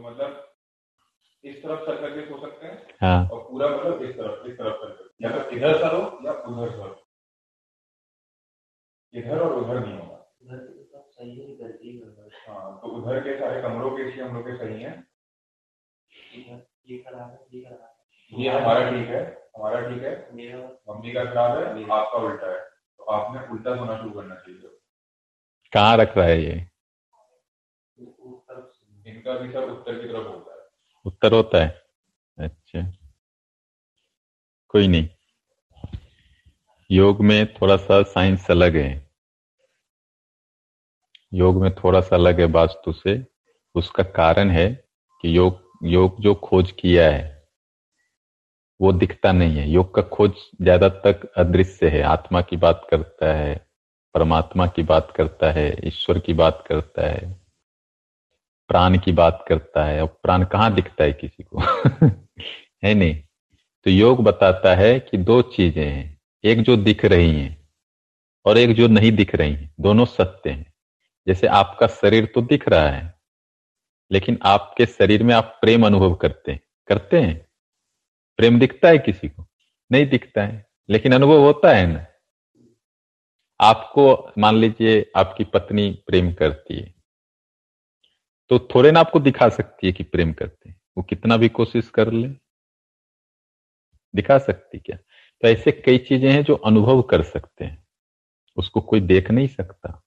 मतलब इस तरफ़ सर करके सो सकते हैं हाँ। और पूरा मतलब इस तरफ़ इस तरफ़ सर या तो इधर सर हो या उधर सर इधर और उधर नहीं होगा। हाँ तो उधर के सारे कमरों के हम लोग के सही हैं। ये हमारा ठीक है हमारा ठीक है। मम्मी का खराब है आपका उल्टा है। तो आपने उल्टा सोना शुरू करना चाहिए। कहाँ रख रहा है ये? इनका भी सर उत्तर की तरफ़ होता है? उत्तर होता है। अच्छा। कोई नहीं। योग में थोड़ा सा साइंस अलग है। योग में थोड़ा सा अलग है वास्तु से। उसका कारण है कि योग योग जो खोज किया है, वो दिखता नहीं है। योग का खोज ज़्यादा तक अदृश्य है। आत्मा की बात करता है, परमात्मा की बात करता है, ईश्वर की बात करता है। प्राण की बात करता है और प्राण कहाँ दिखता है किसी को? है नहीं। तो योग बताता है कि दो चीज़ें हैं, एक जो दिख रही हैं और एक जो नहीं दिख रही हैं, दोनों सत्य हैं। जैसे आपका शरीर तो दिख रहा है, लेकिन आपके शरीर में आप प्रेम अनुभव करते हैं। करते हैं? प्रेम दिखता है किसी को? नहीं दिखता है, लेकिन अनुभव होता है ना। आपको, मान लीजिए, आपकी पत्नी प्रेम करती है तो थोड़े ना आपको दिखा सकती है कि प्रेम करते हैं। वो कितना भी कोशिश कर ले। दिखा सकती क्या? तो ऐसे कई चीज़ें हैं जो अनुभव कर सकते हैं। उसको कोई देख नहीं सकता।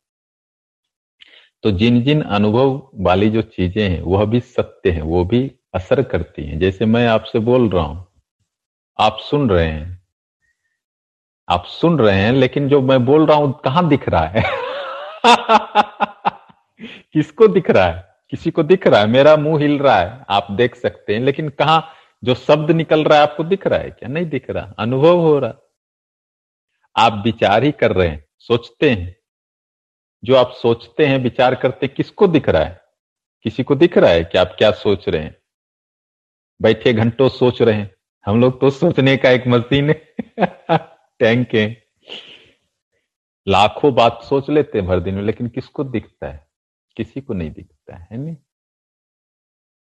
तो जिन जिन अनुभव वाली जो चीज़ें हैं, वह भी सत्य है, वो भी असर करती हैं। जैसे मैं आपसे बोल रहा हूँ, आप सुन रहे हैं। आप सुन रहे हैं, लेकिन जो मैं बोल रहा हूँ, कहाँ दिख रहा है? किसको दिख रहा है? किसी को दिख रहा है? मेरा मुँह हिल रहा है। आप देख सकते हैं, लेकिन कहा जो शब्द निकल रहा है आपको दिख रहा है क्या? नहीं दिख रहा। अनुभव हो रहा। आप विचार ही कर रहे हैं, सोचते हैं। जो आप सोचते हैं, विचार करते किसको दिख रहा है? किसी को दिख रहा है कि आप क्या सोच रहे हैं? बैठे घंटों सोच रहे हैं। हम लोग तो सोचने का एक मशीन है। टैंक है। लाखों बात सोच लेते हैं भर दिन में, लेकिन किसको दिखता है? किसी को नहीं दिखता है नहीं?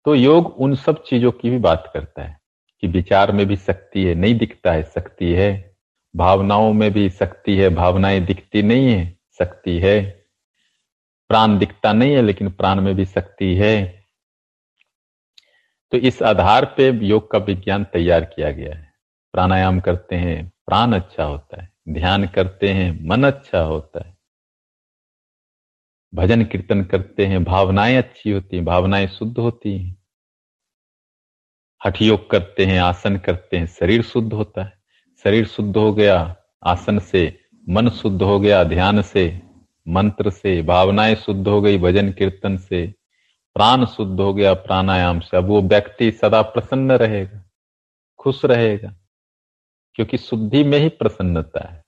तो योग उन सब चीज़ों की भी बात करता है कि विचार में भी शक्ति है, नहीं दिखता है, शक्ति है। भावनाओं में भी शक्ति है, भावनाएँ दिखती नहीं है, शक्ति है। प्राण दिखता नहीं है, लेकिन प्राण में भी शक्ति है। तो इस आधार पे योग का विज्ञान तैयार किया गया है। प्राणायाम करते हैं, प्राण अच्छा होता है, ध्यान करते हैं, मन अच्छा होता है। भजन कीर्तन करते हैं, भावनाएँ अच्छी होती हैं, भावनाएँ शुद्ध होती हैं। हठ योग करते हैं, आसन करते हैं, शरीर शुद्ध होता है। शरीर शुद्ध हो गया, आसन से मन शुद्ध हो गया, ध्यान से, मंत्र से, भावनाएँ शुद्ध हो गई, भजन कीर्तन से, प्राण शुद्ध हो गया, प्राणायाम से। अब वो व्यक्ति सदा प्रसन्न रहेगा, खुश रहेगा, क्योंकि शुद्धि में ही प्रसन्नता है।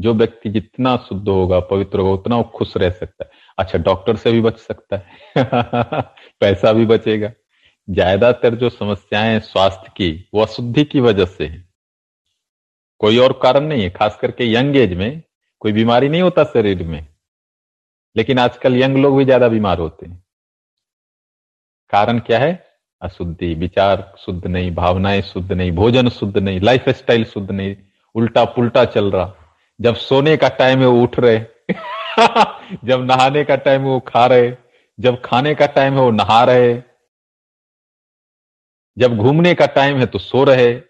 जो व्यक्ति जितना शुद्ध होगा, पवित्र होगा, उतना वो खुश रह सकता है। अच्छा डॉक्टर से भी बच सकता है। पैसा भी बचेगा। ज़्यादातर जो समस्याएँ स्वास्थ्य की, वो अशुद्धि की वजह से है। कोई और कारण नहीं है, खास करके यंग एज में, कोई बीमारी नहीं होता शरीर में। लेकिन आजकल यंग लोग भी ज़्यादा बीमार होते हैं। कारण क्या है? अशुद्धि, विचार शुद्ध नहीं, भावनाएँ शुद्ध नहीं, भोजन शुद्ध नहीं लाइफ स्टाइल शुद्ध नहीं उल्टा पुल्टा चल रहा। जब सोने का टाइम है वो उठ रहे। जब नहाने का टाइम है वो खा रहे। जब खाने का टाइम है वो नहा रहे। जब घूमने का टाइम है तो सो रहे।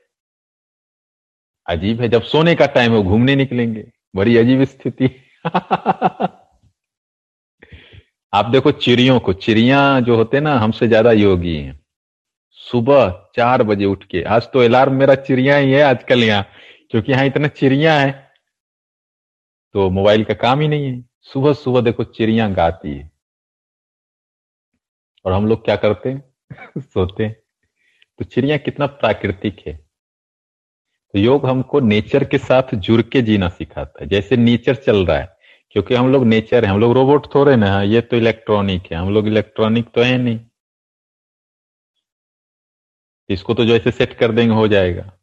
अजीब है, जब सोने का टाइम है वो घूमने निकलेंगे। बड़ी अजीब स्थिति। आप देखो चिड़ियों को, चिड़िया जो होते ना, हमसे ज़्यादा योगी हैं। सुबह चार बजे उठ के, आज तो अलार्म मेरा चिड़िया ही है आजकल यहाँ, क्योंकि यहाँ इतना चिड़िया है। तो मोबाइल का काम ही नहीं है। सुबह सुबह देखो चिड़िया गाती है। और हम लोग क्या करते हैं? सोते हैं। तो चिड़िया कितना प्राकृतिक है। तो योग हमको नेचर के साथ जुड़ के जीना सिखाता है। जैसे नेचर चल रहा है, क्योंकि हम लोग नेचर है। हम लोग रोबोट थोड़े ना ये तो इलेक्ट्रॉनिक है। हम लोग इलेक्ट्रॉनिक तो है नहीं। इसको तो जैसे सेट कर देंगे, हो जाएगा।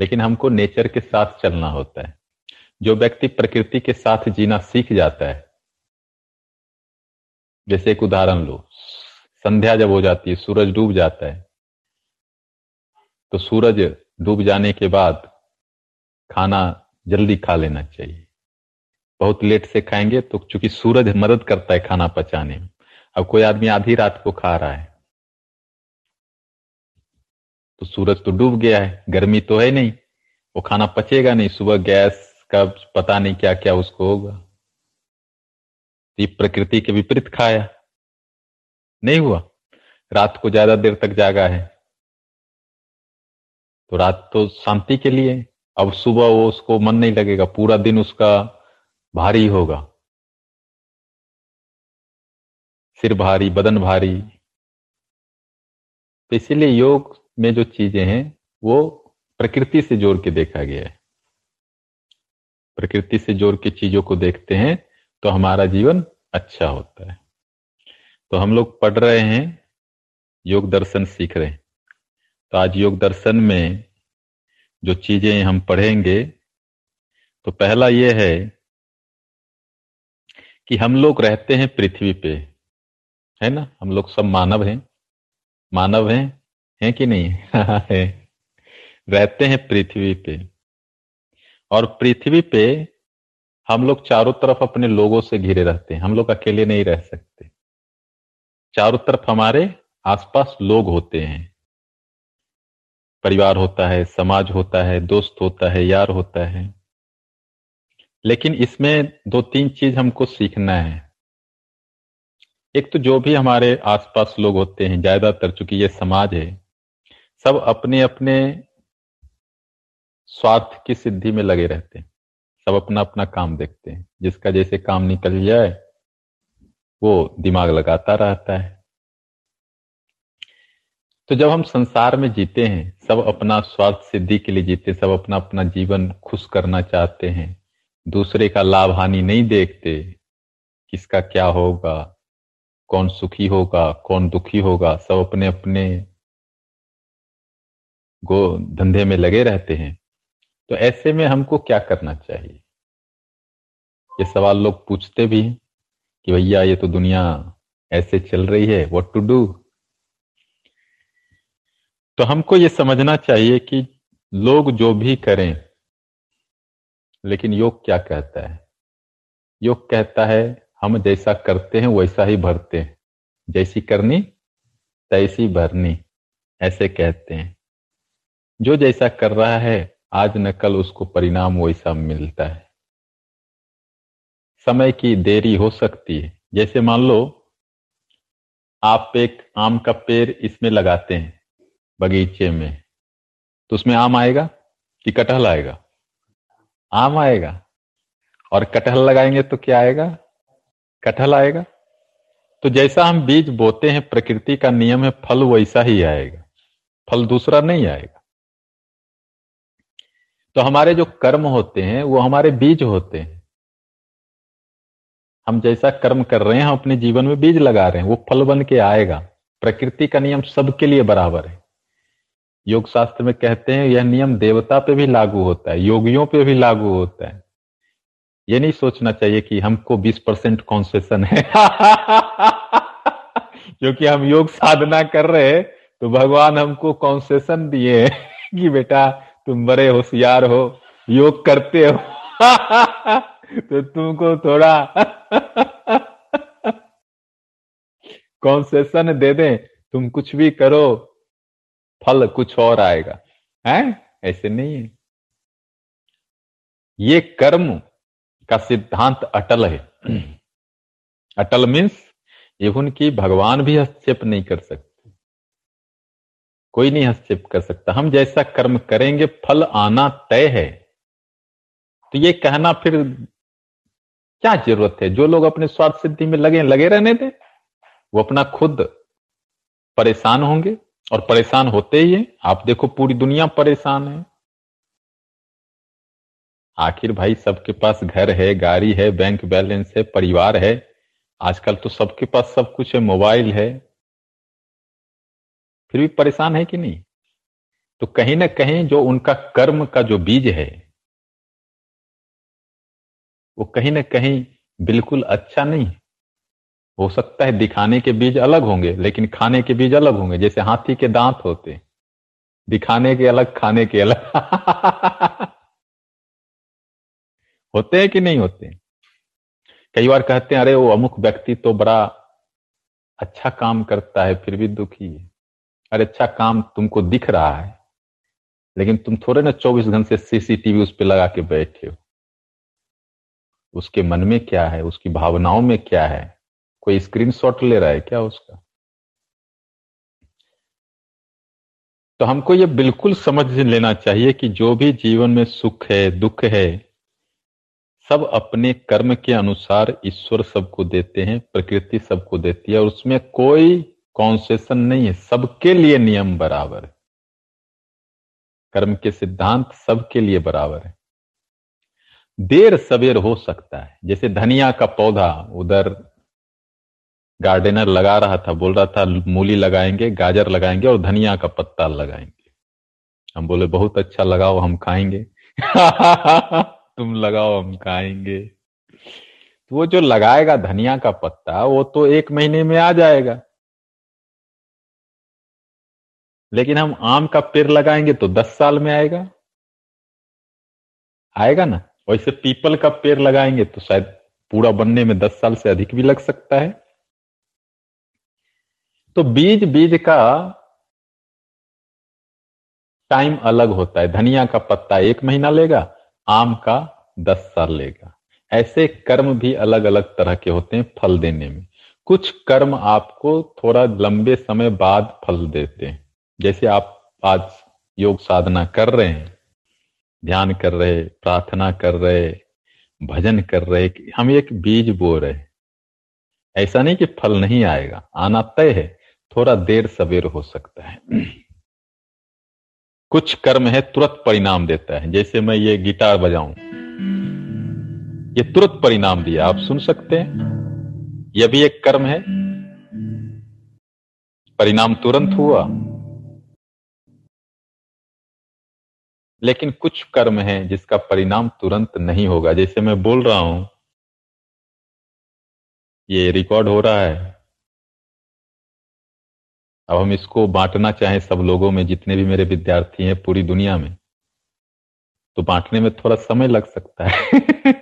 लेकिन हमको नेचर के साथ चलना होता है। जो व्यक्ति प्रकृति के साथ जीना सीख जाता है। जैसे एक उदाहरण लो, संध्या जब हो जाती है, सूरज डूब जाता है तो सूरज डूब जाने के बाद खाना जल्दी खा लेना चाहिए। बहुत लेट से खाएँगे तो चूँकि सूरज मदद करता है खाना पचाने में। अब कोई आदमी आधी रात को खा रहा है तो सूरज तो डूब गया है, गर्मी तो है नहीं, वो खाना पचेगा नहीं, सुबह गैस का पता नहीं क्या क्या उसको होगा। ये प्रकृति के विपरीत खाया। नहीं हुआ। रात को ज़्यादा देर तक जागा है। तो रात तो शांति के लिए, अब सुबह वो उसको मन नहीं लगेगा। पूरा दिन उसका भारी होगा। सिर भारी, बदन भारी। तो इसीलिए योग में जो चीज़ें हैं, वो प्रकृति से जोड़ के देखा गया है। प्रकृति से जोड़ के चीज़ों को देखते हैं तो हमारा जीवन अच्छा होता है। तो हम लोग पढ़ रहे हैं, योग दर्शन सीख रहे हैं। तो आज योग दर्शन में जो चीज़ें हम पढ़ेंगे तो पहला यह है कि हम लोग रहते हैं पृथ्वी पे, है ना? हम लोग सब मानव हैं। मानव हैं हैं कि नहीं? है। रहते हैं पृथ्वी पे। और पृथ्वी पे हम लोग चारों तरफ़ अपने लोगों से घिरे रहते हैं। हम लोग अकेले नहीं रह सकते। चारों तरफ़ हमारे आसपास लोग होते हैं। परिवार होता है, समाज होता है, दोस्त होता है, यार होता है। लेकिन इसमें दो तीन चीज़ हमको सीखना है। एक तो जो भी हमारे आसपास लोग होते हैं, ज़्यादातर चूँकि ये समाज है, सब अपने अपने स्वार्थ की सिद्धि में लगे रहते हैं। सब अपना अपना काम देखते हैं। जिसका जैसे काम निकल जाए, वो दिमाग लगाता रहता है। तो जब हम संसार में जीते हैं, सब अपना स्वार्थ सिद्धि के लिए जीते, सब अपना अपना जीवन खुश करना चाहते हैं, दूसरे का लाभ हानि नहीं देखते, किसका क्या होगा, कौन सुखी होगा, कौन दुखी होगा, सब अपने अपने गो धंधे में लगे रहते हैं। तो ऐसे में हमको क्या करना चाहिए? ये सवाल लोग पूछते भी हैं कि भैया ये तो दुनिया ऐसे चल रही है व्हाट टू डू तो हमको ये समझना चाहिए कि लोग जो भी करें, लेकिन योग क्या कहता है? योग कहता है, हम जैसा करते हैं, वैसा ही भरते हैं। जैसी करनी, तैसी भरनी, ऐसे कहते हैं। जो जैसा कर रहा है आज न कल उसको परिणाम वैसा मिलता है। समय की देरी हो सकती है। जैसे मान लो, आप एक आम का पेड़ इसमें लगाते हैं, बगीचे में। तो उसमें आम आएगा कि कटहल आएगा? आम आएगा। और कटहल लगाएँगे तो क्या आएगा? कटहल आएगा। तो जैसा हम बीज बोते हैं, प्रकृति का नियम है, फल वैसा ही आएगा। फल दूसरा नहीं आएगा। तो हमारे जो कर्म होते हैं, वो हमारे बीज होते हैं। हम जैसा कर्म कर रहे हैं, हम अपने जीवन में बीज लगा रहे हैं, वो फल बन के आएगा। प्रकृति का नियम सबके लिए बराबर है। योग शास्त्र में कहते हैं, यह नियम देवता पे भी लागू होता है, योगियों पे भी लागू होता है। ये नहीं सोचना चाहिए कि हमको 20 परसेंट कॉन्सेशन है। क्योंकि हम योग साधना कर रहे हैं तो भगवान हमको कॉन्सेशन दिए कि बेटा तुम बड़े होशियार हो, योग करते हो। तो तुमको थोड़ा कॉन्सेशन दे दें, तुम कुछ भी करो, फल कुछ और आएगा। है? ऐसे नहीं है। ये कर्म का सिद्धांत अटल है। अटल मीन्स इवन की भगवान भी हस्तक्षेप नहीं कर सकते। कोई नहीं हस्तक्षेप कर सकता। हम जैसा कर्म करेंगे, फल आना तय है। तो ये कहना फिर क्या ज़रूरत है? जो लोग अपने स्वार्थ सिद्धि में लगे लगे रहने दें। वो अपना खुद परेशान होंगे और परेशान होते ही है। आप देखो पूरी दुनिया परेशान है। आखिर भाई सबके पास घर है, गाड़ी है बैंक बैलेंस है, परिवार है। आजकल तो सबके पास सब कुछ है मोबाइल है। फिर भी परेशान है कि नहीं? तो कहीं ना कहीं जो उनका कर्म का जो बीज है, वो कहीं ना कहीं बिल्कुल अच्छा नहीं हो। सकता है दिखाने के बीज अलग होंगे, लेकिन खाने के बीज अलग होंगे, जैसे हाथी के दांत होते दिखाने के अलग, खाने के अलग। होते हैं कि नहीं होते? कई बार कहते हैं, अरे, वो अमुक व्यक्ति तो बड़ा अच्छा काम करता है, फिर भी दुखी है। अरे अच्छा काम तुमको दिख रहा है, लेकिन तुम थोड़े ना चौबीस घंटे सीसीटीवी उस पर लगा के बैठे हो। उसके मन में क्या है? उसकी भावनाओं में क्या है? कोई स्क्रीनशॉट ले रहा है क्या उसका? तो हमको ये बिल्कुल समझ लेना चाहिए कि जो भी जीवन में सुख है, दुख है, सब अपने कर्म के अनुसार ईश्वर सबको देते हैं, प्रकृति सबको देती है, और उसमें कोई कॉन्सेशन नहीं है, सबके लिए नियम बराबर है। कर्म के सिद्धांत सबके लिए बराबर है। देर सवेर हो सकता है, जैसे धनिया का पौधा, उधर गार्डनर लगा रहा था, बोल रहा था, मूली लगाएँगे, गाजर लगाएँगे और धनिया का पत्ता लगाएँगे। हम बोले, बहुत अच्छा लगाओ, हम खाएँगे। तुम लगाओ, हम खाएँगे। तो वो जो लगाएगा धनिया का पत्ता, वो तो एक महीने में आ जाएगा। लेकिन हम आम का पेड़ लगाएँगे तो दस साल में आएगा। आएगा ना? वैसे पीपल का पेड़ लगाएँगे तो शायद पूरा बनने में दस साल से अधिक भी लग सकता है। तो बीज बीज का टाइम अलग होता है। धनिया का पत्ता एक महीना लेगा, आम का दस साल लेगा। ऐसे कर्म भी अलग अलग तरह के होते हैं फल देने में। कुछ कर्म आपको थोड़ा लंबे समय बाद फल देते हैं। जैसे आप आज योग साधना कर रहे हैं, ध्यान कर रहे, प्रार्थना कर रहे, भजन कर रहे हम एक बीज बो रहे ऐसा नहीं कि फल नहीं आएगा, आना तय है, थोड़ा देर सवेर हो सकता है। कुछ कर्म है, तुरंत परिणाम देता है। जैसे मैं ये गिटार बजाऊं। ये तुरंत परिणाम दिया, आप सुन सकते हैं। यह भी एक कर्म है। परिणाम तुरंत हुआ। लेकिन कुछ कर्म है जिसका परिणाम तुरंत नहीं होगा। जैसे मैं बोल रहा हूँ, ये रिकॉर्ड हो रहा है। अब हम इसको बांटना चाहें सब लोगों में, जितने भी मेरे विद्यार्थी हैं पूरी दुनिया में तो बांटने में थोड़ा समय लग सकता है।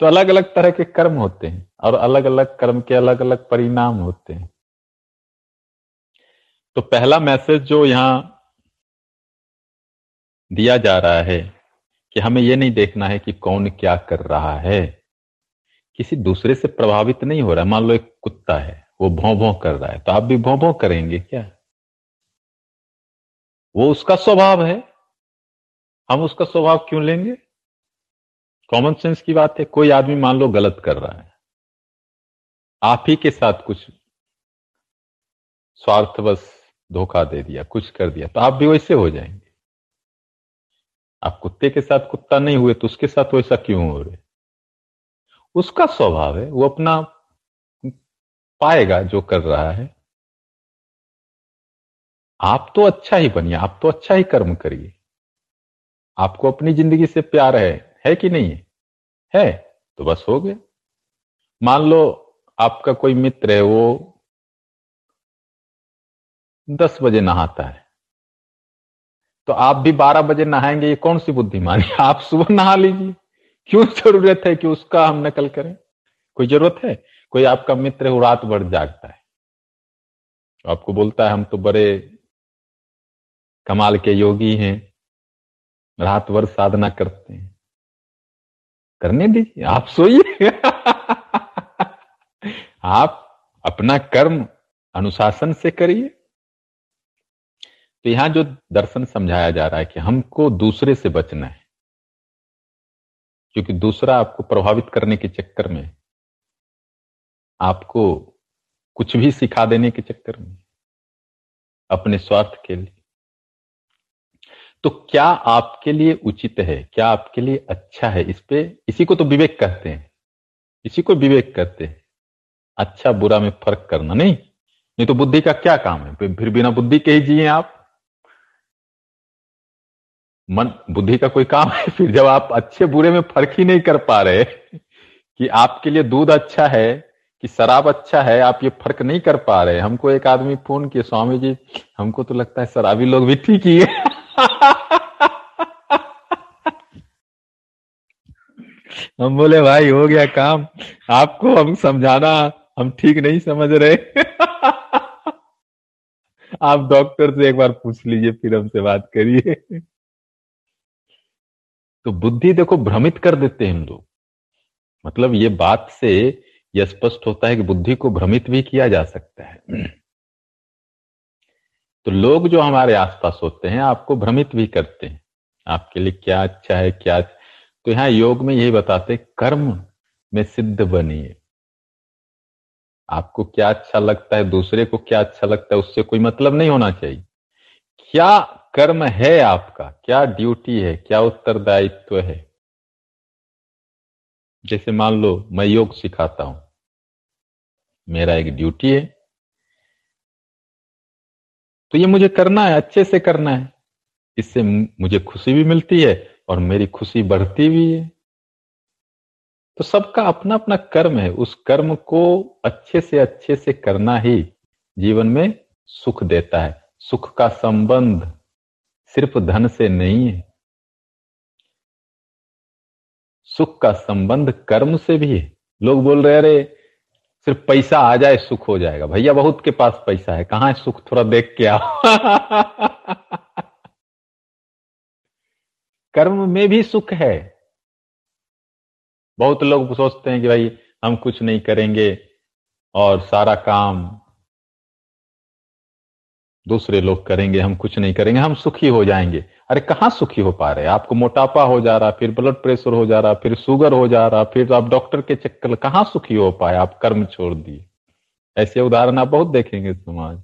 तो अलग अलग तरह के कर्म होते हैं और अलग अलग कर्म के अलग अलग परिणाम होते हैं। तो पहला मैसेज जो यहाँ दिया जा रहा है कि हमें यह नहीं देखना है कि कौन क्या कर रहा है। किसी दूसरे से प्रभावित नहीं हो रहा। मान लो एक कुत्ता है, वो भौ भौ कर रहा है तो आप भी भौ भौ करेंगे क्या? वो उसका स्वभाव है। हम उसका स्वभाव क्यों लेंगे? कॉमन सेंस की बात है, कोई आदमी मान लो गलत कर रहा है। आप ही के साथ कुछ स्वार्थवश धोखा दे दिया, कुछ कर दिया तो आप भी वैसे हो जाएँगे। आप कुत्ते के साथ कुत्ता नहीं हुए तो उसके साथ वैसा क्यों हो रहे? उसका स्वभाव है, वो अपना पाएगा जो कर रहा है। आप तो अच्छा ही बनिए, आप तो अच्छा ही कर्म करिए। आपको अपनी ज़िंदगी से प्यार है है कि नहीं? है है तो बस हो गया। मान लो आपका कोई मित्र है, वो दस बजे नहाता है। तो आप भी बारह बजे नहाएँगे, ये कौन सी बुद्धिमानी? आप सुबह नहा लीजिए। क्यों ज़रूरत है कि उसका हम नकल करें? कोई ज़रूरत है? कोई आपका मित्र वो रात भर जागता है। आपको बोलता है, हम तो बड़े कमाल के योगी हैं। रात भर साधना करते हैं। करने दीजिए, आप सोइए। आप अपना कर्म अनुशासन से करिए। तो यहाँ जो दर्शन समझाया जा रहा है कि हमको दूसरे से बचना है, क्योंकि दूसरा आपको प्रभावित करने के चक्कर में, आपको कुछ भी सिखा देने के चक्कर में, अपने स्वार्थ के लिए। तो क्या आपके लिए उचित है? क्या आपके लिए अच्छा है? इस पे, इसी को तो विवेक कहते हैं। इसी को विवेक कहते हैं। अच्छा बुरा में फ़र्क करना नहीं। नहीं तो बुद्धि का क्या काम है? फिर बिना बुद्धि के ही जिए आप। मन, बुद्धि का कोई काम है, फिर जब आप अच्छे बुरे में फ़र्क ही नहीं कर पा रहे कि आपके लिए दूध अच्छा है, कि शराब अच्छा है, आप ये फ़र्क नहीं कर पा रहे। हमको एक आदमी फ़ोन किए स्वामी जी, हमको तो लगता है शराबी लोग भी ठीक ही है। हम बोले, भाई, हो गया काम। आपको हम समझाना, हम ठीक नहीं समझ रहे। आप डॉक्टर से एक बार पूछ लीजिए, फिर हमसे बात करिए। तो बुद्धि देखो भ्रमित कर देते हैं हम लोग। मतलब ये बात से यह स्पष्ट होता है कि बुद्धि को भ्रमित भी किया जा सकता है। तो लोग जो हमारे आसपास होते हैं, आपको भ्रमित भी करते हैं। आपके लिए क्या अच्छा है, क्या तो यहाँ योग में यही बताते कर्म में सिद्ध बनिए। आपको क्या अच्छा लगता है, दूसरे को क्या अच्छा लगता है, उससे कोई मतलब नहीं होना चाहिए। क्या कर्म है आपका? क्या ड्यूटी है? क्या उत्तरदायित्व है? जैसे मान लो, मैं योग सिखाता हूँ। मेरा एक ड्यूटी है। तो ये मुझे करना है, अच्छे से करना है। इससे मुझे खुशी भी मिलती है और मेरी खुशी बढ़ती भी है। तो सबका अपना अपना कर्म है। उस कर्म को अच्छे से अच्छे से करना ही जीवन में सुख देता है। सुख का संबंध। सिर्फ़ धन से नहीं है। सुख का संबंध कर्म से भी है। लोग बोल रहे, अरे, सिर्फ़ पैसा आ जाए, सुख हो जाएगा। भैया, बहुत के पास पैसा है। कहाँ है सुख? थोड़ा देख के आओ। कर्म में भी सुख है। बहुत लोग सोचते हैं कि भाई, हम कुछ नहीं करेंगे और सारा काम दूसरे लोग करेंगे, हम कुछ नहीं करेंगे, हम सुखी हो जाएँगे। अरे कहाँ सुखी हो पा रहे आपको मोटापा हो जा रहा, फिर ब्लड प्रेशर हो जा रहा, फिर शुगर हो जा रहा, फिर आप डॉक्टर के चक्कर कहाँ सुखी हो पाए? आप कर्म छोड़ दिए। ऐसे उदाहरण आप बहुत देखेंगे समाज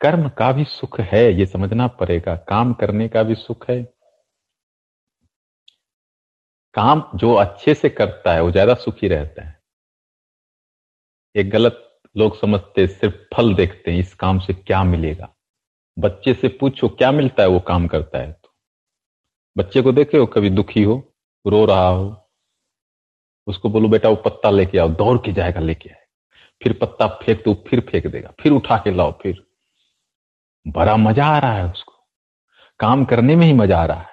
कर्म का भी सुख है, ये समझना पड़ेगा। काम करने का भी सुख है। काम जो अच्छे से करता है, वो ज़्यादा सुखी रहता है। एक गलत लोग समझते सिर्फ़ फल देखते हैं, इस काम से क्या मिलेगा? बच्चे से पूछो, क्या मिलता है वो काम करता है? तो बच्चे को देखे हो, कभी दुखी हो, रो रहा हो, उसको बोलो, बेटा, वो पत्ता लेके आओ, दौड़ के जाएगा, लेके आए फिर पत्ता फेंक तो फिर फेंक देगा, फिर उठा के लाओ, फिर। बड़ा मज़ा आ रहा है उसको। काम करने में ही मज़ा आ रहा है।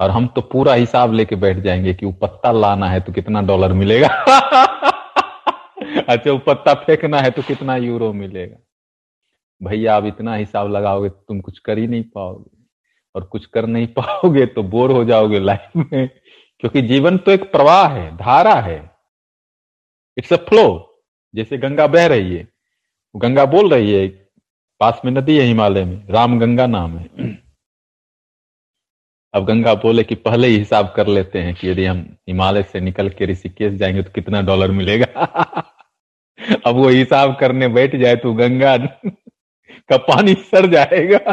और हम तो पूरा हिसाब लेके बैठ जाएँगे कि वो पत्ता लाना है तो कितना डॉलर मिलेगा? अच्छा वो पत्ता फेंकना है तो कितना यूरो मिलेगा? भैया, आप इतना हिसाब लगाओगे तो तुम कुछ कर ही नहीं पाओगे। और कुछ कर नहीं पाओगे तो बोर हो जाओगे लाइफ में, क्योंकि जीवन तो एक प्रवाह है, धारा है। इट्स अ फ्लो जैसे गंगा बह रही है। गंगा बोल रही है, पास में नदी है हिमालय में, राम गंगा नाम है। अब गंगा बोले कि पहले ही हिसाब कर लेते हैं कि यदि हम हिमालय से निकल के ऋषिकेश जाएँगे तो कितना डॉलर मिलेगा? अब वो हिसाब करने बैठ जाए तो गंगा का पानी सर जाएगा।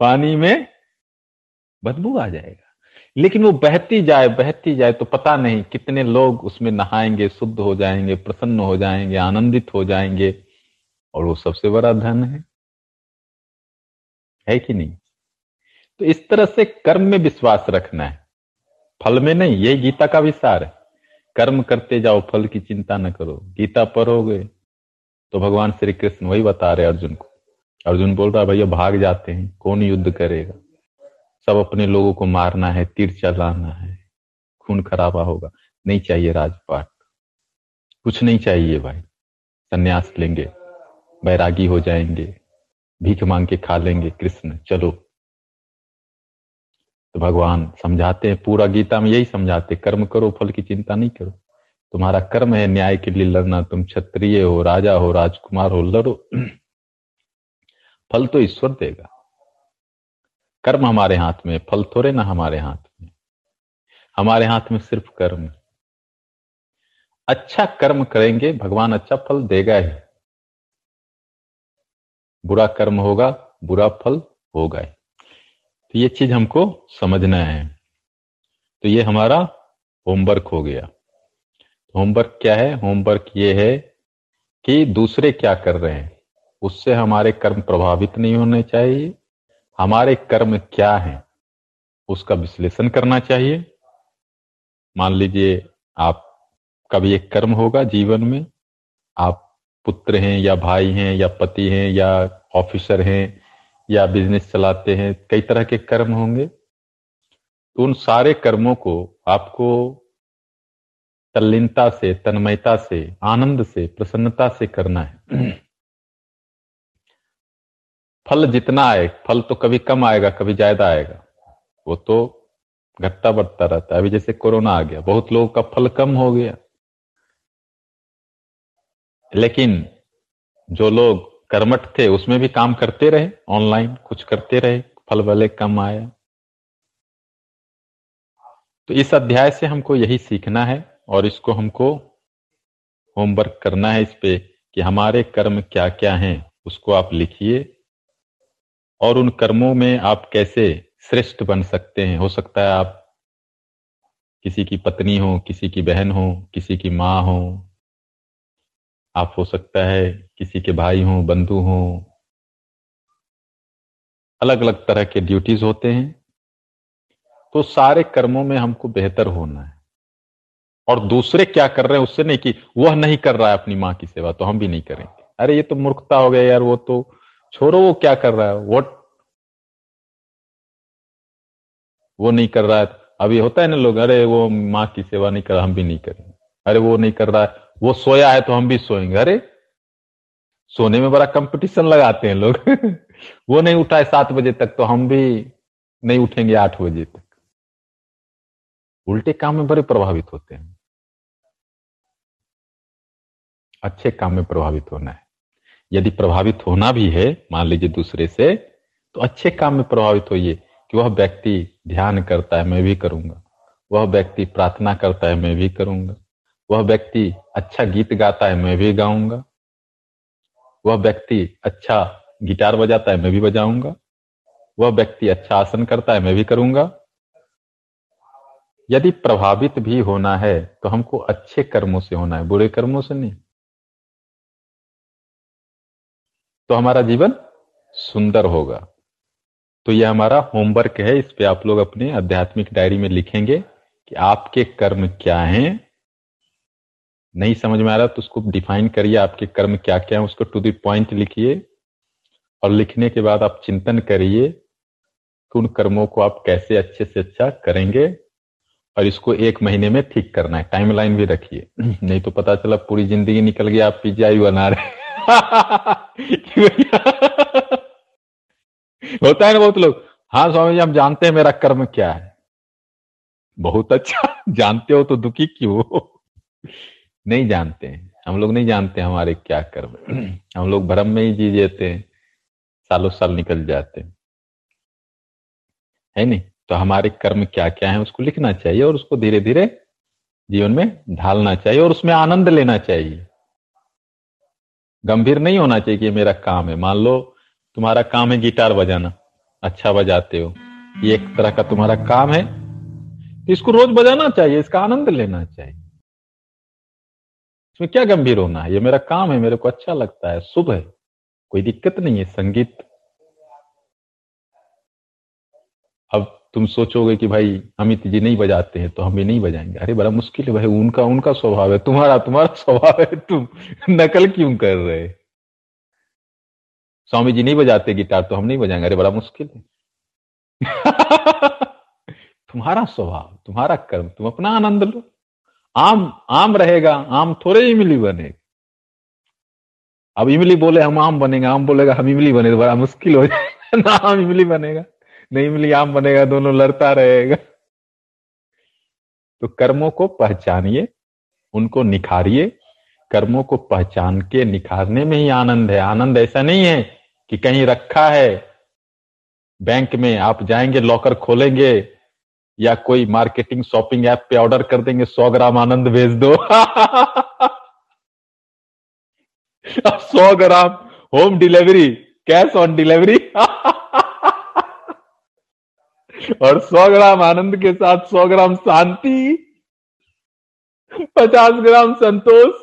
पानी में बदबू आ जाएगा। लेकिन वो बहती जाए बहती जाए तो पता नहीं कितने लोग उसमें नहाएँगे, शुद्ध हो जाएँगे, प्रसन्न हो जाएँगे, आनंदित हो जाएँगे। और वो सबसे बड़ा धन है। है कि नहीं? तो इस तरह से कर्म में विश्वास रखना है। फल में नहीं ये गीता का विचार है। कर्म करते जाओ, फल की चिंता न करो। गीता पढ़ोगे तो भगवान श्री कृष्ण वही बता रहे अर्जुन को। अर्जुन बोल रहा है, भैया, भाग जाते हैं, कौन युद्ध करेगा? सब अपने लोगों को मारना है, तीर चलाना है, खून खराबा होगा। नहीं चाहिए राजपाट। कुछ नहीं चाहिए भाई। संन्यास लेंगे, बैरागी हो जाएँगे, भीख मांग के खा लेंगे, कृष्ण, चलो। तो भगवान समझाते हैं, पूरा गीता में यही समझाते कर्म करो, फल की चिंता नहीं करो। तुम्हारा कर्म है न्याय के लिए लड़ना, तुम क्षत्रिय हो, राजा हो, राजकुमार हो, लड़ो। फल तो ईश्वर देगा। कर्म हमारे हाथ में, फल थोड़े ना हमारे हाथ में। हमारे हाथ में सिर्फ़ कर्म अच्छा कर्म करेंगे, भगवान अच्छा फल देगा ही। बुरा कर्म होगा, बुरा फल होगा ही। तो ये चीज़ हमको समझना है। तो ये हमारा होमवर्क हो गया। होमवर्क क्या है? होमवर्क ये है कि दूसरे क्या कर रहे हैं? उससे हमारे कर्म प्रभावित नहीं होने चाहिए। हमारे कर्म क्या हैं? उसका विश्लेषण करना चाहिए। मान लीजिए आप भी एक कर्म होगा जीवन में। आप पुत्र हैं या भाई हैं या पति हैं या ऑफिसर हैं। या बिज़नेस चलाते हैं, कई तरह के कर्म होंगे तो उन सारे कर्मों को आपको तल्लीनता से, तन्मयता से, आनंद से, प्रसन्नता से करना है। फल जितना आए, फल तो कभी कम आएगा, कभी ज़्यादा आएगा, वो तो घटता बढ़ता रहता है। अभी जैसे कोरोना आ गया, बहुत लोगों का फल कम हो गया। लेकिन जो लोग कर्मठ थे, उसमें भी काम करते रहे ऑनलाइन कुछ करते रहे, फल भले कम आया तो इस अध्याय से हमको यही सीखना है और इसको हमको होमवर्क करना है इस पे कि हमारे कर्म क्या क्या हैं, उसको आप लिखिए। और उन कर्मों में आप कैसे श्रेष्ठ बन सकते हैं? हो सकता है आप किसी की पत्नी हो, किसी की बहन हो, किसी की माँ हो आप हो सकता है किसी के भाई हो, बंधु हो अलग अलग तरह के ड्यूटीज़ होते हैं। तो सारे कर्मों में हमको बेहतर होना है। और दूसरे क्या कर रहे हैं उससे नहीं कि वह नहीं कर रहा है अपनी माँ की सेवा तो हम भी नहीं करेंगे। अरे, ये तो मूर्खता हो गया यार, वो तो छोड़ो, वो क्या कर रहा है? वो वो नहीं कर रहा है। अभी होता है ना लोग, अरे, वो माँ की सेवा नहीं कर रहा, हम भी नहीं करेंगे। अरे, वो नहीं कर रहा है। वो सोया है तो हम भी सोएँगे। अरे, सोने में बड़ा कंपटीशन लगाते हैं लोग। वो नहीं उठा है सात बजे तक तो हम भी नहीं उठेंगे आठ बजे तक। उल्टे काम में बड़े प्रभावित होते हैं। अच्छे काम में प्रभावित होना है। यदि प्रभावित होना भी है, मान लीजिए दूसरे से तो अच्छे काम में प्रभावित होइए कि वह व्यक्ति ध्यान करता है, मैं भी करूँगा। वह व्यक्ति प्रार्थना करता है, मैं भी करूँगा। वह व्यक्ति अच्छा गीत गाता है, मैं भी गाऊँगा। वह व्यक्ति अच्छा गिटार बजाता है, मैं भी बजाऊँगा। वह व्यक्ति अच्छा आसन करता है, मैं भी करूँगा। यदि प्रभावित भी होना है तो हमको अच्छे कर्मों से होना है, बुरे कर्मों से नहीं। तो हमारा जीवन सुंदर होगा। तो यह हमारा होमवर्क है, इस पे आप लोग अपने आध्यात्मिक डायरी में लिखेंगे कि आपके कर्म क्या हैं? नहीं समझ में आ रहा तो उसको डिफाइन करिए आपके कर्म क्या क्या है, उसको टू द पॉइंट लिखिए। और लिखने के बाद आप चिंतन करिए कि उन कर्मों को आप कैसे अच्छे से अच्छा करेंगे और इसको एक महीने में ठीक करना है। टाइम लाइन भी रखिए। नहीं तो पता चला पूरी ज़िंदगी निकल गई आप पिज्जा बना रहे होता है ना बहुत लोग हाँ स्वामी जी, हम जानते हैं मेरा कर्म क्या है। बहुत अच्छा। जानते हो तो दुखी क्यों नहीं जानते हैं। हम लोग नहीं जानते हमारे क्या कर्म हम लोग भ्रम में ही जी जेते हैं, सालों साल निकल जाते हैं। है नहीं? तो हमारे कर्म क्या क्या है उसको लिखना चाहिए और उसको धीरे धीरे जीवन में ढालना चाहिए और उसमें आनंद लेना चाहिए। गंभीर नहीं होना चाहिए कि मेरा काम है। मान लो तुम्हारा काम है गिटार बजाना। अच्छा बजाते हो। ये एक तरह का तुम्हारा काम है। तो इसको रोज बजाना चाहिए, इसका आनंद लेना चाहिए। इसमें क्या गंभीर होना है? ये मेरा काम है, मेरे को अच्छा लगता है, शुभ है। कोई दिक्कत नहीं है, संगीत। अब तुम सोचोगे कि भाई अमित जी नहीं बजाते हैं तो हम भी नहीं बजाएँगे। अरे, बड़ा मुश्किल है भाई, उनका उनका स्वभाव है, तुम्हारा तुम्हारा स्वभाव है, तुम नकल क्यों कर रहे स्वामी जी नहीं बजाते गिटार तो हम नहीं बजाएँगे। अरे, बड़ा मुश्किल है। तुम्हारा स्वभाव, तुम्हारा कर्म, तुम अपना आनंद लो। आम आम रहेगा, आम थोड़े इमली बनेगा। अब इमली बोले हम आम बनेगा, आम बोलेगा हम इमली बने तो बड़ा मुश्किल हो जाएगा। ना आम इमली बनेगा नहीं इमली आम बनेगा, दोनों लड़ता रहेगा। तो कर्मों को पहचानिए, उनको निखारिए। कर्मों को पहचान के निखारने में ही आनंद है। आनंद ऐसा नहीं है कि कहीं रखा है, बैंक में आप जाएँगे, लॉकर खोलेंगे या कोई मार्केटिंग शॉपिंग ऐप पे ऑर्डर कर देंगे, सौ ग्राम आनंद भेज दो। सौ gram home delivery cash on delivery और सौ ग्राम आनंद के साथ सौ ग्राम शांति। पचास ग्राम संतोष।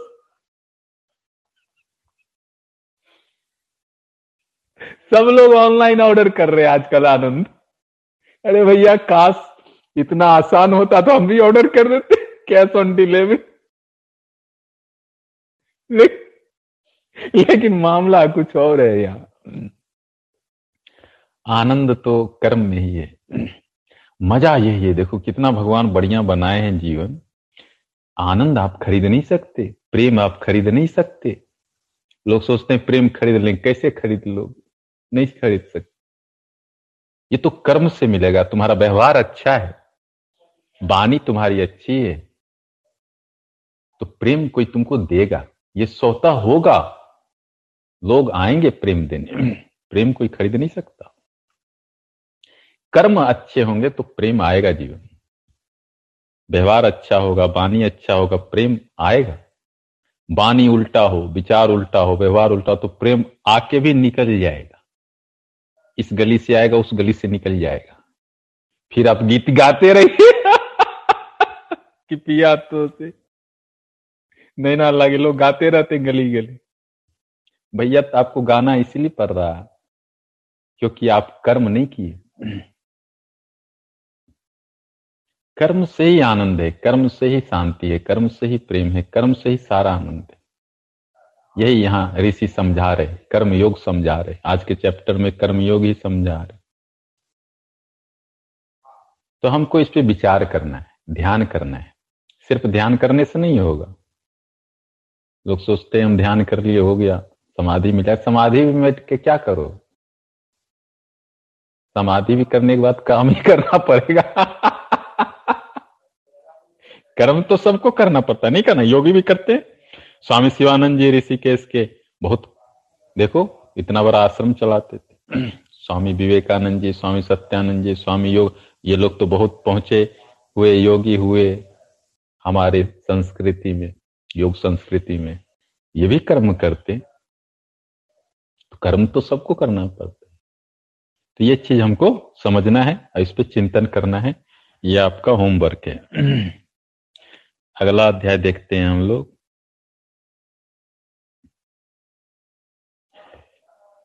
सब लोग ऑनलाइन ऑर्डर कर रहे हैं आजकल आनंद। अरे भैया, काश इतना आसान होता तो हम भी ऑर्डर कर देते कैश ऑन डिलीवरी लेकिन मामला कुछ और है यहाँ। आनंद तो कर्म में ही है। मज़ा यही है, देखो कितना भगवान बढ़िया बनाए हैं जीवन। आनंद आप खरीद नहीं सकते, प्रेम आप खरीद नहीं सकते। लोग सोचते हैं प्रेम खरीद लें, कैसे खरीद लोग? नहीं खरीद सकते। ये तो कर्म से मिलेगा, तुम्हारा व्यवहार अच्छा है। बानी तुम्हारी अच्छी है। तो प्रेम कोई तुमको देगा? ये सोता होगा। लोग आएँगे प्रेम देने। प्रेम कोई खरीद नहीं सकता। कर्म अच्छे होंगे तो प्रेम आएगा जीवन। व्यवहार अच्छा होगा, बानी अच्छा होगा, प्रेम आएगा। वाणी उल्टा हो, विचार उल्टा हो, व्यवहार उल्टा हो तो प्रेम आके भी निकल जाएगा। इस गली से आएगा, उस गली से निकल जाएगा। फिर आप गीत गाते रहिए। कि पिया तो से नहीं ना, लगे लोग गाते रहते गली गली। भैया तो आपको गाना इसलिए पड़ रहा क्योंकि आप कर्म नहीं किए। कर्म से ही आनंद है, कर्म से ही शांति है, कर्म से ही प्रेम है, कर्म से ही सारा आनंद है। यही यहाँ ऋषि समझा रहे कर्म योग समझा रहे। आज के चैप्टर में कर्म योग ही समझा रहे। तो हमको इस पे विचार करना है, ध्यान करना है। सिर्फ़ ध्यान करने से नहीं होगा। लोग सोचते हैं, हम ध्यान कर लिए, हो गया। समाधि मिला, समाधि में बैठ के क्या करो? समाधि भी करने के बाद काम ही करना पड़ेगा। कर्म तो सबको करना पड़ता नहीं करना, योगी भी करते स्वामी शिवानंद जी ऋषिकेश के बहुत, देखो, इतना बड़ा आश्रम चलाते थे। स्वामी विवेकानंद जी, स्वामी सत्यानंद जी, स्वामी योग, ये लोग तो बहुत पहुँचे हुए, योगी हुए हमारे संस्कृति में, योग संस्कृति में, ये भी कर्म करते तो कर्म तो सबको करना पड़ता है। तो ये चीज़ हमको समझना है और इस पर चिंतन करना है। ये आपका होमवर्क है। अगला अध्याय देखते हैं हम लोग।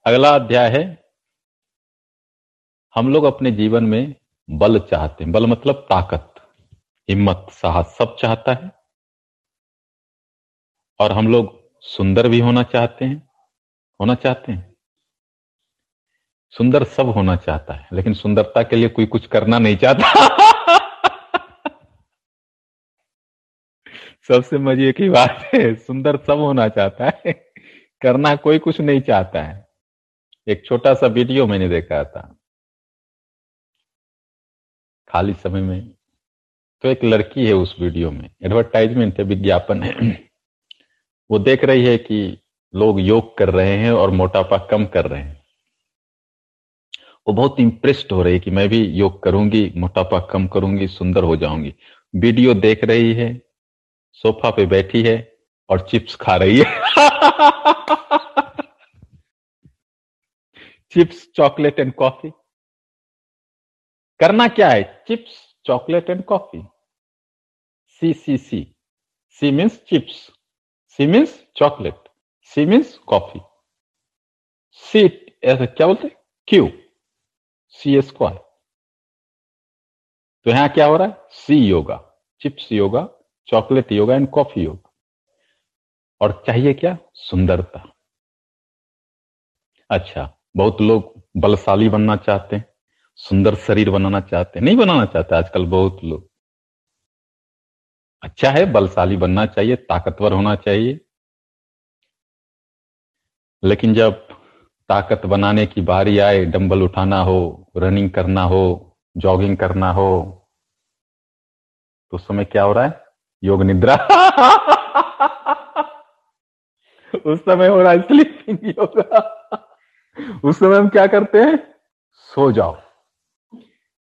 अगला अध्याय है, हम लोग अपने जीवन में बल चाहते हैं। बल मतलब ताकत। हिम्मत साहस सब चाहता है। और हम लोग सुंदर भी होना चाहते हैं, होना चाहते हैं। सुंदर सब होना चाहता है, लेकिन सुंदरता के लिए कोई कुछ करना नहीं चाहता। सबसे मज़े की बात है, सुंदर सब होना चाहता है, करना कोई कुछ नहीं चाहता है। एक छोटा सा वीडियो मैंने देखा था। खाली समय में तो एक लड़की है उस वीडियो में एडवर्टाइजमेंट है, विज्ञापन है। वो देख रही है कि लोग योग कर रहे हैं और मोटापा कम कर रहे हैं। वो बहुत इंप्रेस्ड हो रही है कि मैं भी योग करूँगी, मोटापा कम करूँगी, सुंदर हो जाऊँगी। वीडियो देख रही है, सोफा पे बैठी है और चिप्स खा रही है। Chips, chocolate and coffee. करना क्या है? Chips chocolate and coffee. C C C C means chips C means chocolate C means coffee C ऐसा क्या बोलते क्यू सी तो यहाँ क्या हो रहा है? C yoga. Chips yoga chocolate yoga and coffee yoga. और चाहिए क्या? सुंदरता। अच्छा बहुत लोग बलशाली बनना चाहते हैं। सुंदर शरीर बनाना चाहते नहीं बनाना चाहते, आजकल बहुत लोग। अच्छा है, बलशाली बनना चाहिए, ताकतवर होना चाहिए। लेकिन जब ताकत बनाने की बारी आए, डंबल उठाना हो, रनिंग करना हो, जॉगिंग करना हो तो उस समय क्या हो रहा है? योग निद्रा। उस समय हो रहा है स्लीपिंग योगा उस समय हम क्या करते हैं? सो जाओ।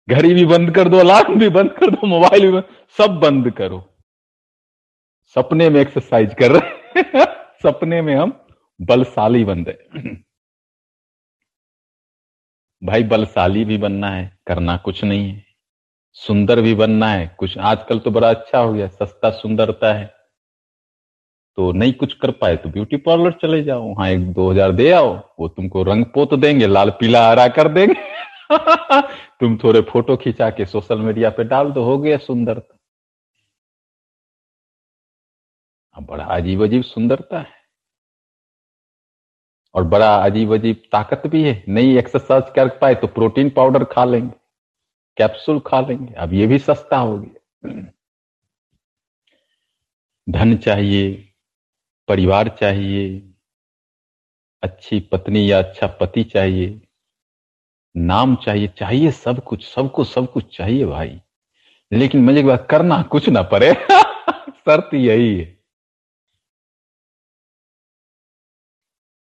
घड़ी भी बंद कर दो अलार्म भी बंद कर दो मोबाइल भी बंद सब बंद करो। सपने में एक्सरसाइज कर रहे सपने में हम बलशाली बन रहे भाई, बलशाली भी बनना है, करना कुछ नहीं है। सुंदर भी बनना है, कुछ आजकल तो बड़ा अच्छा हो गया, सस्ता सुंदरता है। तो नहीं कुछ कर पाए तो ब्यूटी पार्लर चले जाओ, वहाँ एक दो हज़ार दे आओ, वो तुमको रंग पोत देंगे, लाल पीला हरा कर देंगे। तुम थोड़े फ़ोटो खिंचा के सोशल मीडिया पे डाल दो, हो गया सुंदरता। अब बड़ा अजीब अजीब सुंदरता है। और बड़ा अजीब अजीब ताकत भी है। नहीं एक्सरसाइज कर पाए तो प्रोटीन पाउडर खा लेंगे कैप्सूल खा लेंगे। अब ये भी सस्ता हो गया। धन चाहिए, परिवार चाहिए, अच्छी पत्नी या अच्छा पति चाहिए नाम चाहिए चाहिए सब कुछ, सबको सब कुछ चाहिए भाई। लेकिन मुझे बात करना कुछ ना पड़े। शर्त यही है।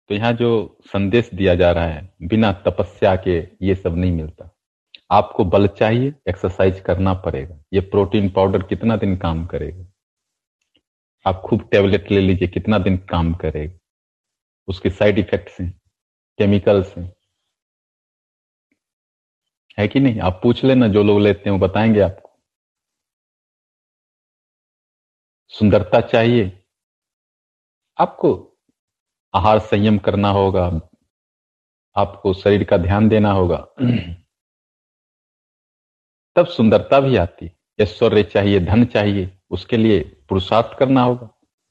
तो यहाँ जो संदेश दिया जा रहा है, बिना तपस्या के ये सब नहीं मिलता। आपको बल चाहिए एक्सरसाइज करना पड़ेगा। ये प्रोटीन पाउडर कितना दिन काम करेगा? आप खूब टेबलेट ले लीजिए, कितना दिन काम करेगा? उसके साइड इफेक्ट्स हैं केमिकल्स हैं। है कि नहीं? आप पूछ लेना, जो लोग लेते हैं वो बताएँगे आपको। सुंदरता चाहिए। आपको आहार संयम करना होगा। आपको शरीर का ध्यान देना होगा। तब सुंदरता भी आती। ऐश्वर्य चाहिए, धन चाहिए, उसके लिए पुरुषार्थ करना होगा।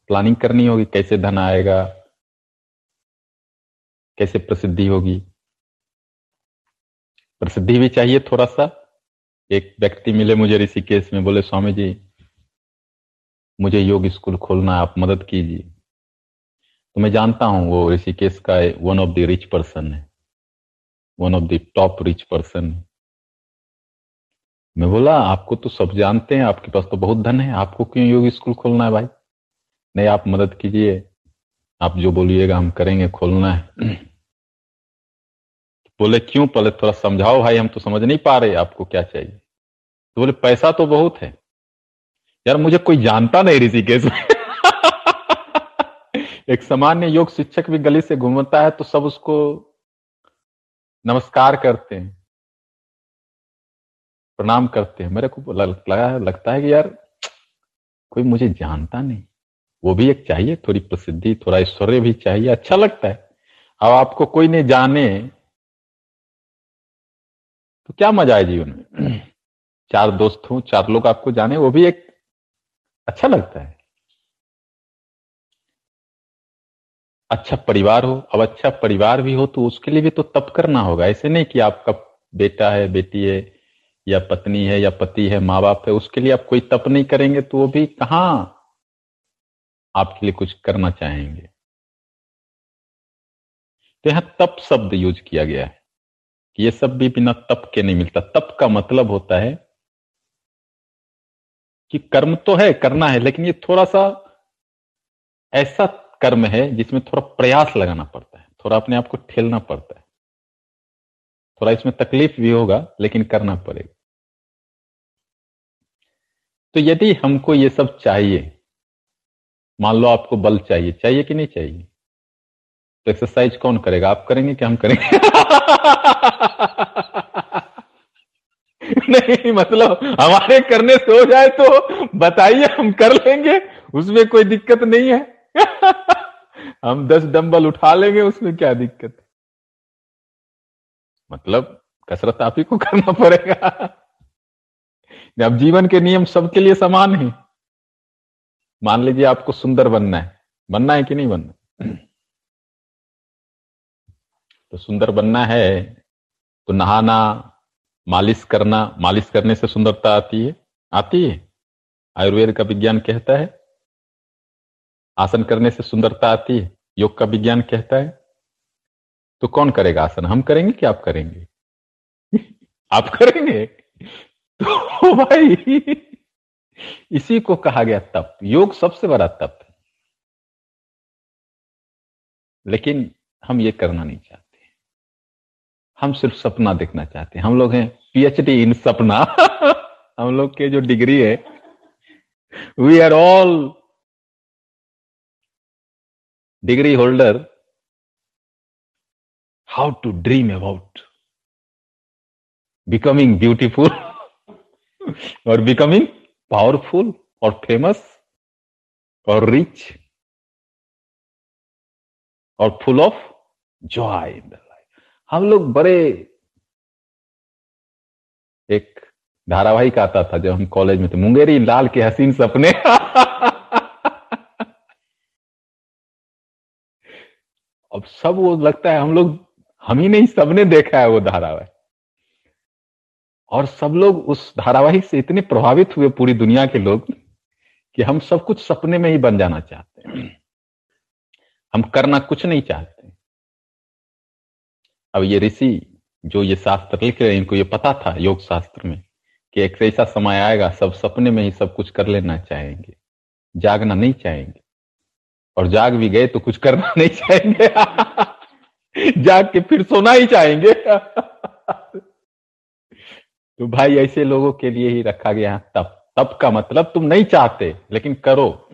प्लानिंग करनी होगी, कैसे धन आएगा? कैसे प्रसिद्धि होगी? प्रसिद्धि भी चाहिए थोड़ा सा एक व्यक्ति मिले मुझे ऋषिकेश में, बोले स्वामी जी मुझे योग स्कूल खोलना आप मदद कीजिए। तो मैं जानता हूँ वो ऋषिकेश का one of the rich person है। One of the top rich person मैं बोला, आपको तो सब जानते हैं, आपके पास तो बहुत धन है, आपको क्यों योग स्कूल खोलना है भाई? नहीं, आप मदद कीजिए, आप जो बोलिएगा हम करेंगे, खोलना है। बोले, क्यों? पहले थोड़ा समझाओ भाई, हम तो समझ नहीं पा रहे आपको क्या चाहिए? तो बोले, पैसा तो बहुत है। यार, मुझे कोई जानता नहीं ऋषिकेश में। एक सामान्य योग शिक्षक भी गली से घूमता है तो सब उसको नमस्कार करते हैं। प्रणाम करते हैं। मेरे को लगा लगता है कि यार, कोई मुझे जानता नहीं। वो भी एक चाहिए, थोड़ी प्रसिद्धि, थोड़ा ऐश्वर्य भी चाहिए अच्छा लगता है। अब आपको कोई नहीं जाने तो क्या मज़ा है जीवन में? चार दोस्त हो, चार लोग आपको जाने, वो भी एक अच्छा लगता है। अच्छा परिवार हो, अब अच्छा परिवार भी हो तो उसके लिए भी तो तप करना होगा। ऐसे नहीं कि आपका बेटा है, बेटी है, या पत्नी है, या पति है माँ बाप है, उसके लिए आप कोई तप नहीं करेंगे तो वो भी कहा आपके लिए कुछ करना चाहेंगे? तो यहाँ तप शब्द यूज़ किया गया है। ये सब भी बिना तप के नहीं मिलता। तप का मतलब होता है कि कर्म तो है, करना है, लेकिन ये थोड़ा सा ऐसा कर्म है जिसमें थोड़ा प्रयास लगाना पड़ता है, थोड़ा अपने आप को ठेलना पड़ता है। थोड़ा इसमें तकलीफ़ भी होगा, लेकिन करना पड़ेगा। तो यदि हमको ये सब चाहिए, मान लो आपको बल चाहिए चाहिए कि नहीं चाहिए? तो एक्सरसाइज कौन करेगा? आप करेंगे कि हम करेंगे? नहीं मतलब हमारे करने से हो जाए तो बताइए, हम कर लेंगे, उसमें कोई दिक्कत नहीं है। हम दस डंबल उठा लेंगे, उसमें क्या दिक्कत? मतलब कसरत आप ही को करना पड़ेगा। अब जीवन के नियम सबके लिए समान है। मान लीजिए आपको सुंदर बनना है। बनना है कि नहीं बनना? तो सुंदर बनना है तो नहाना, मालिश करना, मालिश करने से सुंदरता आती है? आती है। आयुर्वेद का विज्ञान कहता है, आसन करने से सुंदरता आती है। योग का विज्ञान कहता है। तो कौन करेगा आसन? हम करेंगे कि आप करेंगे? आप करेंगे? तो भाई, इसी को कहा गया तप योग सबसे बड़ा तप है। लेकिन हम ये करना नहीं चाहते। हम सिर्फ़ सपना देखना चाहते हैं। हम लोग हैं पीएचडी इन सपना। हम लोग के जो डिग्री है we are all degree holder. How to dream about becoming beautiful और बिकमिंग पावरफुल और फ़ेमस और रिच और full of joy in the हम लोग बड़े एक धारावाहिक आता था जब हम कॉलेज में थे। मुंगेरी लाल के हसीन सपने। अब सब वो लगता है हम लोग, हम ही नहीं, सबने देखा है वो धारावाहिक और सब लोग उस धारावाहिक से इतने प्रभावित हुए पूरी दुनिया के लोग कि हम सब कुछ सपने में ही बन जाना चाहते हैं। हम करना कुछ नहीं चाहते। अब ये ऋषि, जो ये शास्त्र लिख रहे हैं, इनको ये पता था योग शास्त्र में कि एक ऐसा समय आएगा, सब सपने में ही सब कुछ कर लेना चाहेंगे। जागना नहीं चाहेंगे। और जाग भी गए तो कुछ करना नहीं चाहेंगे। जाग के फिर सोना ही चाहेंगे। तो भाई ऐसे लोगों के लिए ही रखा गया तप। तप का मतलब तुम नहीं चाहते, लेकिन करो।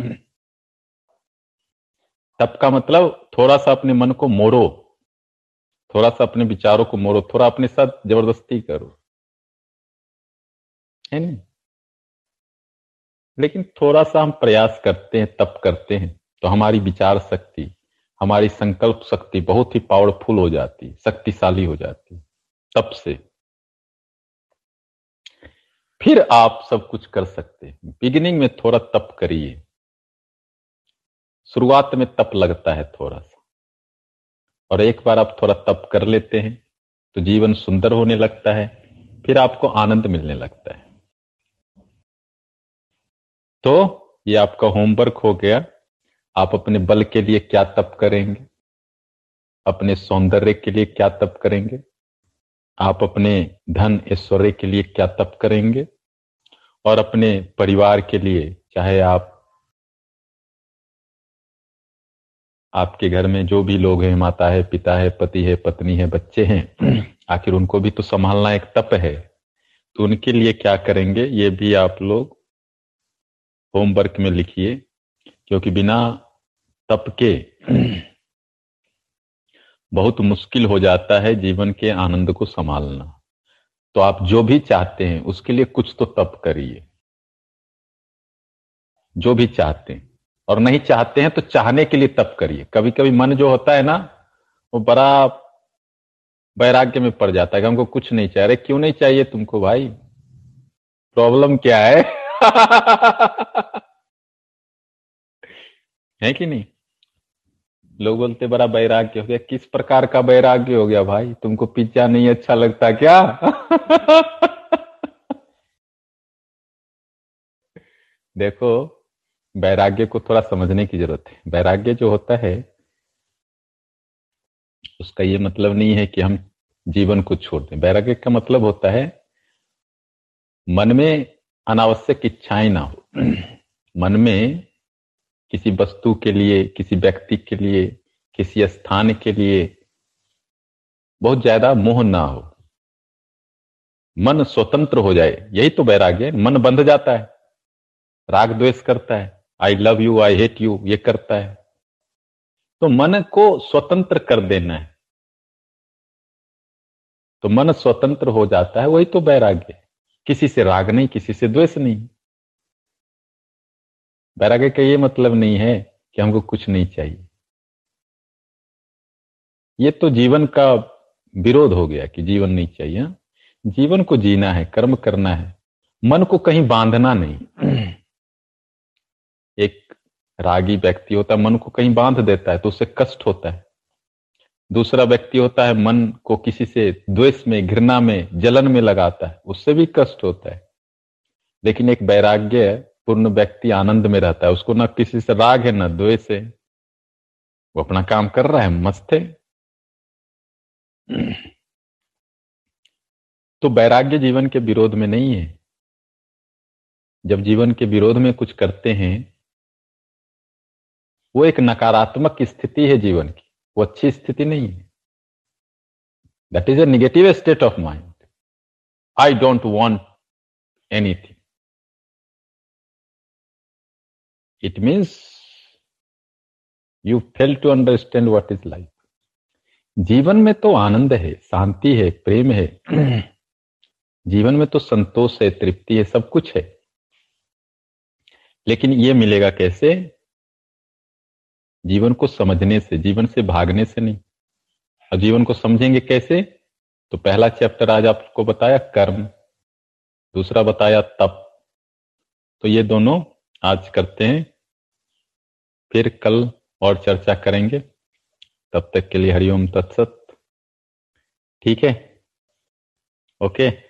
तप का मतलब थोड़ा सा अपने मन को मोड़ो थोड़ा सा अपने विचारों को मोड़ो, थोड़ा अपने साथ ज़बरदस्ती करो। है नहीं? लेकिन थोड़ा सा हम प्रयास करते हैं, तप करते हैं तो हमारी विचार शक्ति, हमारी संकल्प शक्ति बहुत ही पावरफुल हो जाती, शक्तिशाली हो जाती, तप से। फिर आप सब कुछ कर सकते हैं। बिगिनिंग में थोड़ा तप करिए। शुरुआत में तप लगता है थोड़ा सा। और एक बार आप थोड़ा तप कर लेते हैं तो जीवन सुंदर होने लगता है, फिर आपको आनंद मिलने लगता है। तो ये आपका होमवर्क हो गया। आप अपने बल के लिए क्या तप करेंगे? अपने सौंदर्य के लिए क्या तप करेंगे? आप अपने धन ऐश्वर्य के लिए क्या तप करेंगे? और अपने परिवार के लिए, चाहे आप आपके घर में जो भी लोग हैं, माता है, पिता है, पति है, पत्नी है, बच्चे हैं, आखिर उनको भी तो संभालना एक तप है। तो उनके लिए क्या करेंगे, ये भी आप लोग होमवर्क में लिखिए, क्योंकि बिना तप के बहुत मुश्किल हो जाता है जीवन के आनंद को संभालना। तो आप जो भी चाहते हैं, उसके लिए कुछ तो तप करिए। जो भी चाहते हैं। और नहीं चाहते हैं तो चाहने के लिए तप करिए। कभी कभी मन जो होता है ना, वो बड़ा वैराग्य में पड़ जाता है हमको कुछ नहीं चाहिए। क्यों नहीं चाहिए तुमको भाई? प्रॉब्लम क्या है? है कि नहीं? लोग बोलते बड़ा वैराग्य हो गया। किस प्रकार का वैराग्य हो गया भाई? तुमको पिज्जा नहीं अच्छा लगता क्या? देखो वैराग्य को थोड़ा समझने की ज़रूरत है। वैराग्य जो होता है, उसका ये मतलब नहीं है कि हम जीवन को छोड़ दें। वैराग्य का मतलब होता है, मन में अनावश्यक इच्छाएँ ना हो। मन में किसी वस्तु के लिए, किसी व्यक्ति के लिए, किसी स्थान के लिए बहुत ज़्यादा मोह ना हो। मन स्वतंत्र हो जाए, यही तो वैराग्य मन बंध जाता है, राग द्वेष करता है। I love you I hate you ये करता है। तो मन को स्वतंत्र कर देना है। तो मन स्वतंत्र हो जाता है, वही तो वैराग्य किसी से राग नहीं, किसी से द्वेष नहीं। वैराग्य का ये मतलब नहीं है कि हमको कुछ नहीं चाहिए। ये तो जीवन का विरोध हो गया कि जीवन नहीं चाहिए? जीवन को जीना है, कर्म करना है। मन को कहीं बांधना नहीं। एक रागी व्यक्ति होता है, मन को कहीं बाँध देता है तो उससे कष्ट होता है। दूसरा व्यक्ति होता है, मन को किसी से द्वेष में, घृणा में, जलन में लगाता है, उससे भी कष्ट होता है। लेकिन एक वैराग्य पूर्ण व्यक्ति आनंद में रहता है, उसको ना किसी से राग है, ना द्वेष है। वो अपना काम कर रहा है, मस्त है। तो वैराग्य जीवन के विरोध में नहीं है। जब जीवन के विरोध में कुछ करते हैं वो एक नकारात्मक स्थिति है जीवन की। वो अच्छी स्थिति नहीं है। That is a negative state of mind I don't want anything it means you fail to understand what is life जीवन में तो आनंद है, शांति है, प्रेम है। जीवन में तो संतोष है, तृप्ति है, सब कुछ है। लेकिन ये मिलेगा कैसे? जीवन को समझने से, जीवन से भागने से नहीं। और जीवन को समझेंगे कैसे? तो पहला चैप्टर आज आपको बताया कर्म, दूसरा बताया तप। तो ये दोनों आज करते हैं। फिर कल और चर्चा करेंगे। तब तक के लिए हरिओम तत्सत। ठीक है? ओके?